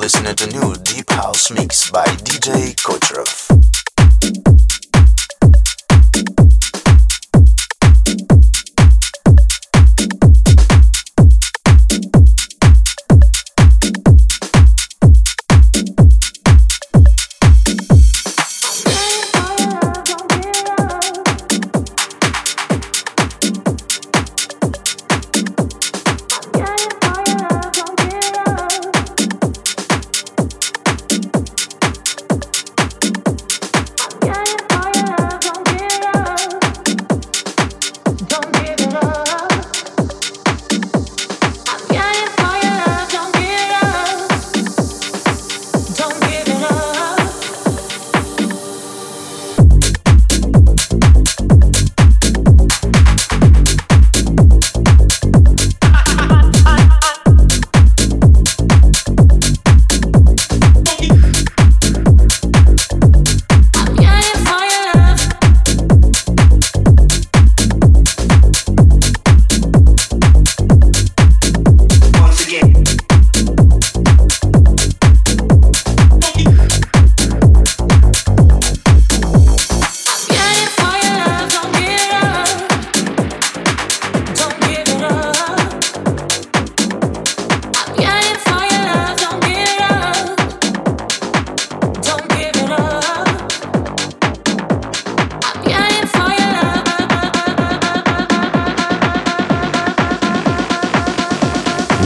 listening to new Deep House Mix by DJ Kocherov.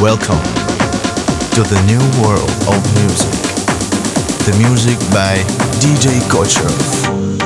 Welcome to the new world of music. The music by DJ Kochev.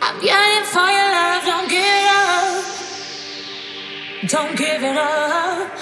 I'm yearning for your love. Don't give up. Don't give it up.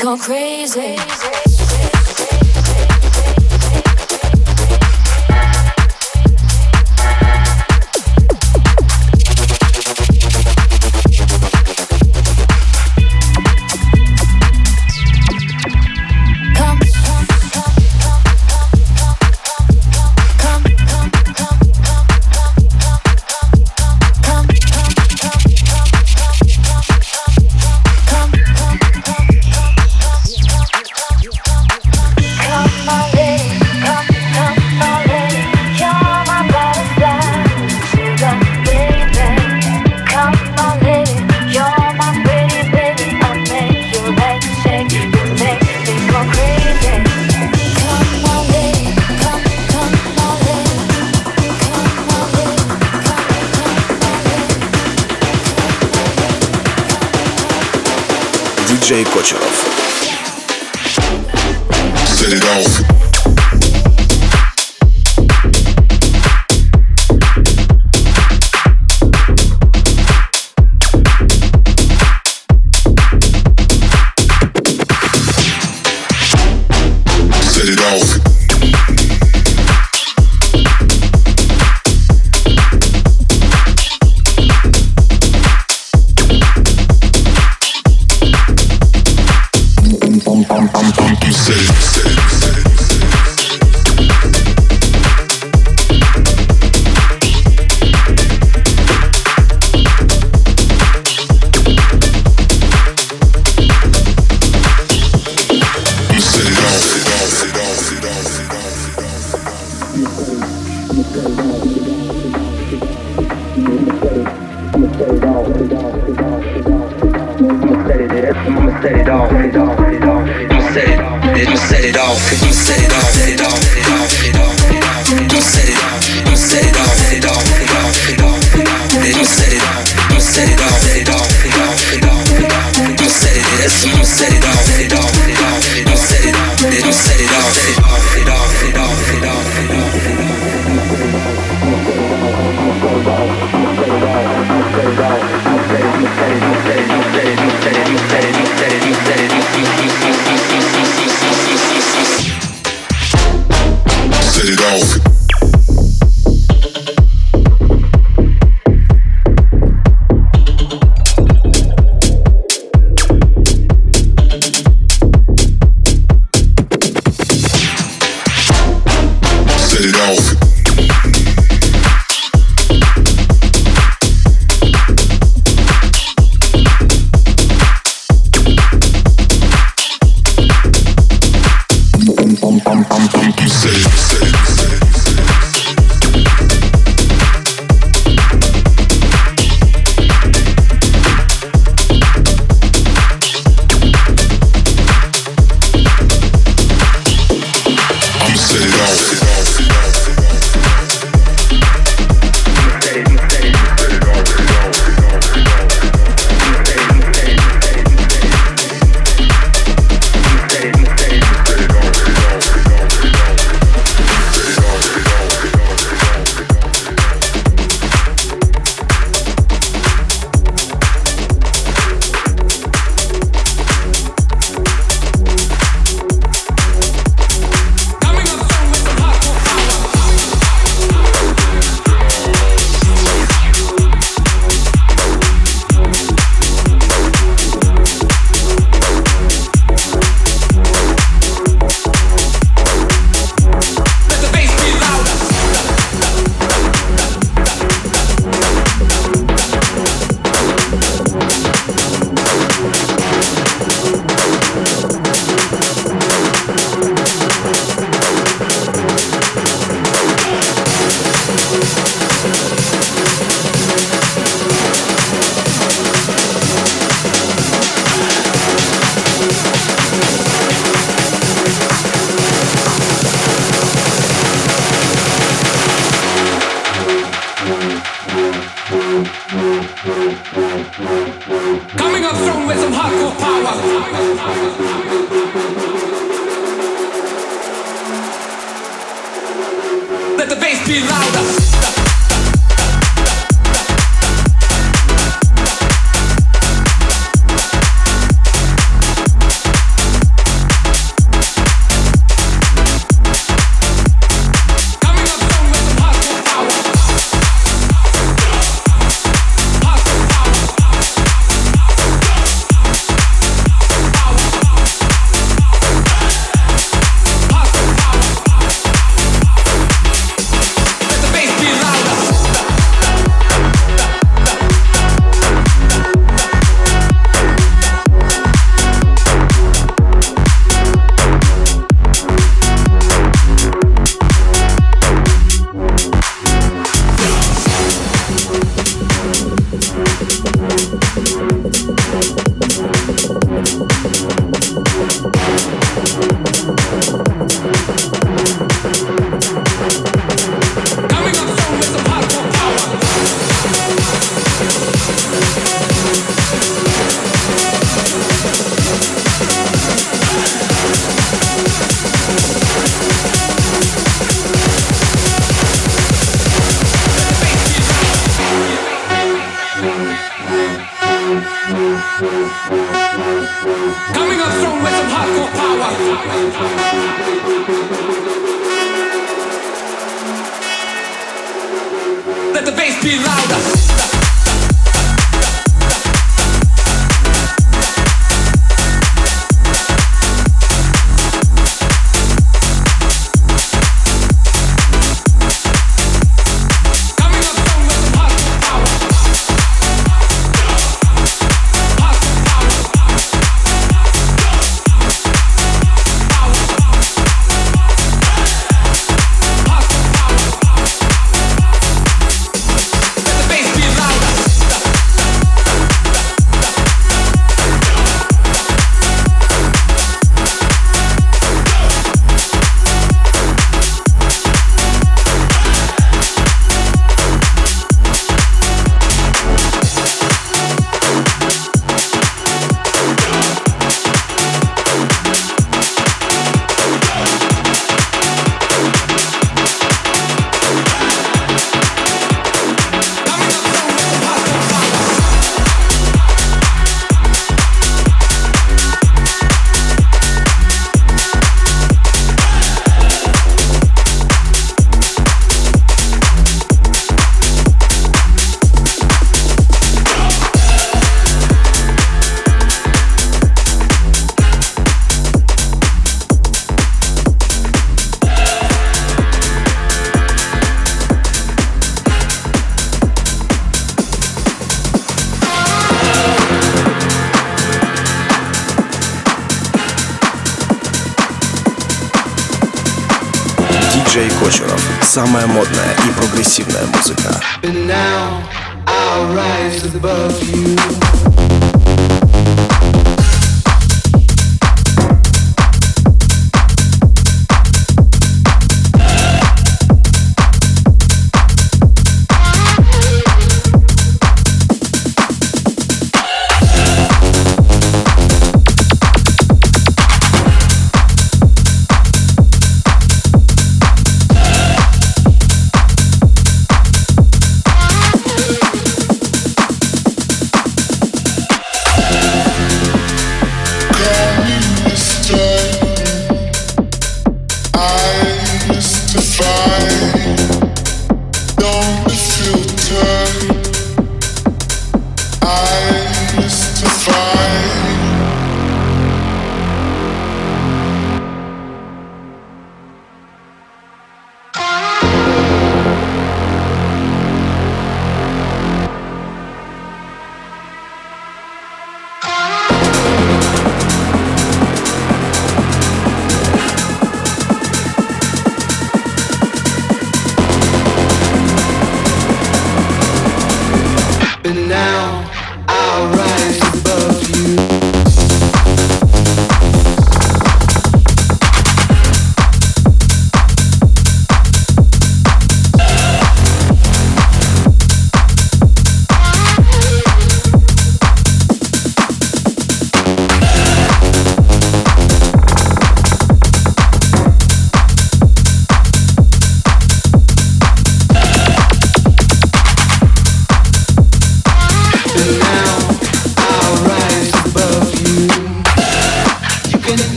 gone crazy.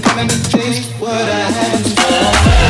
Come and changed what I had in store.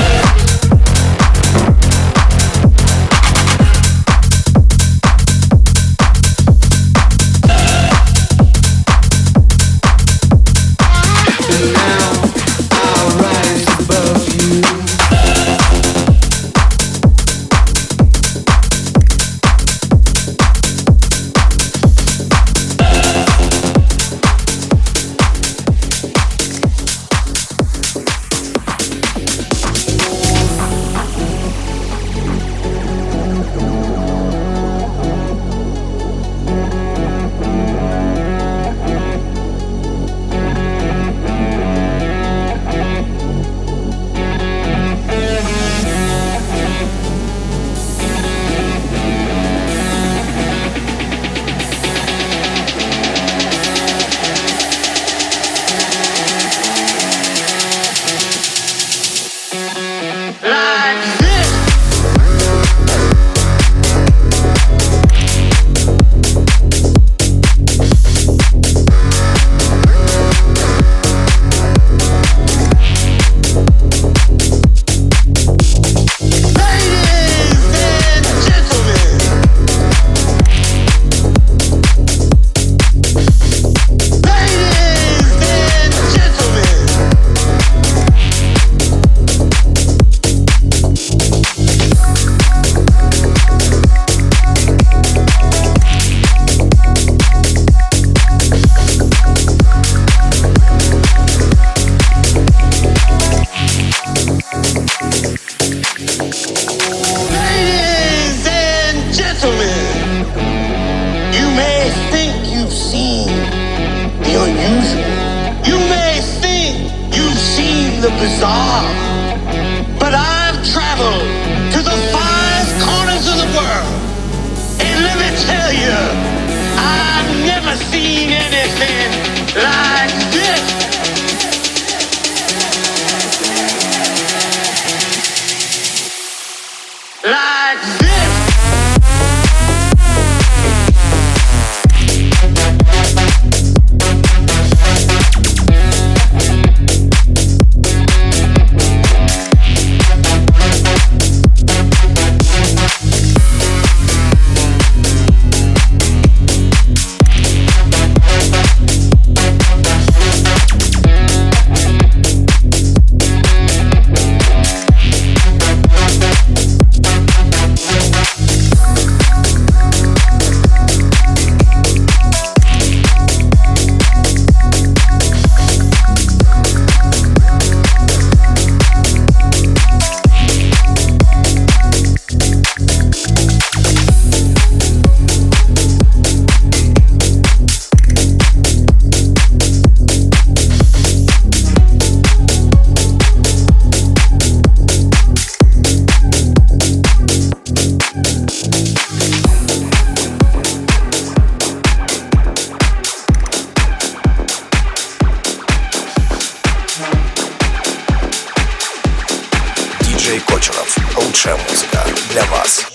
bizarre, but I've traveled to the five corners of the world. And let me tell you, I've never seen anything Кочеров. Лучшая музыка для вас.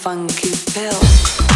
funky pill.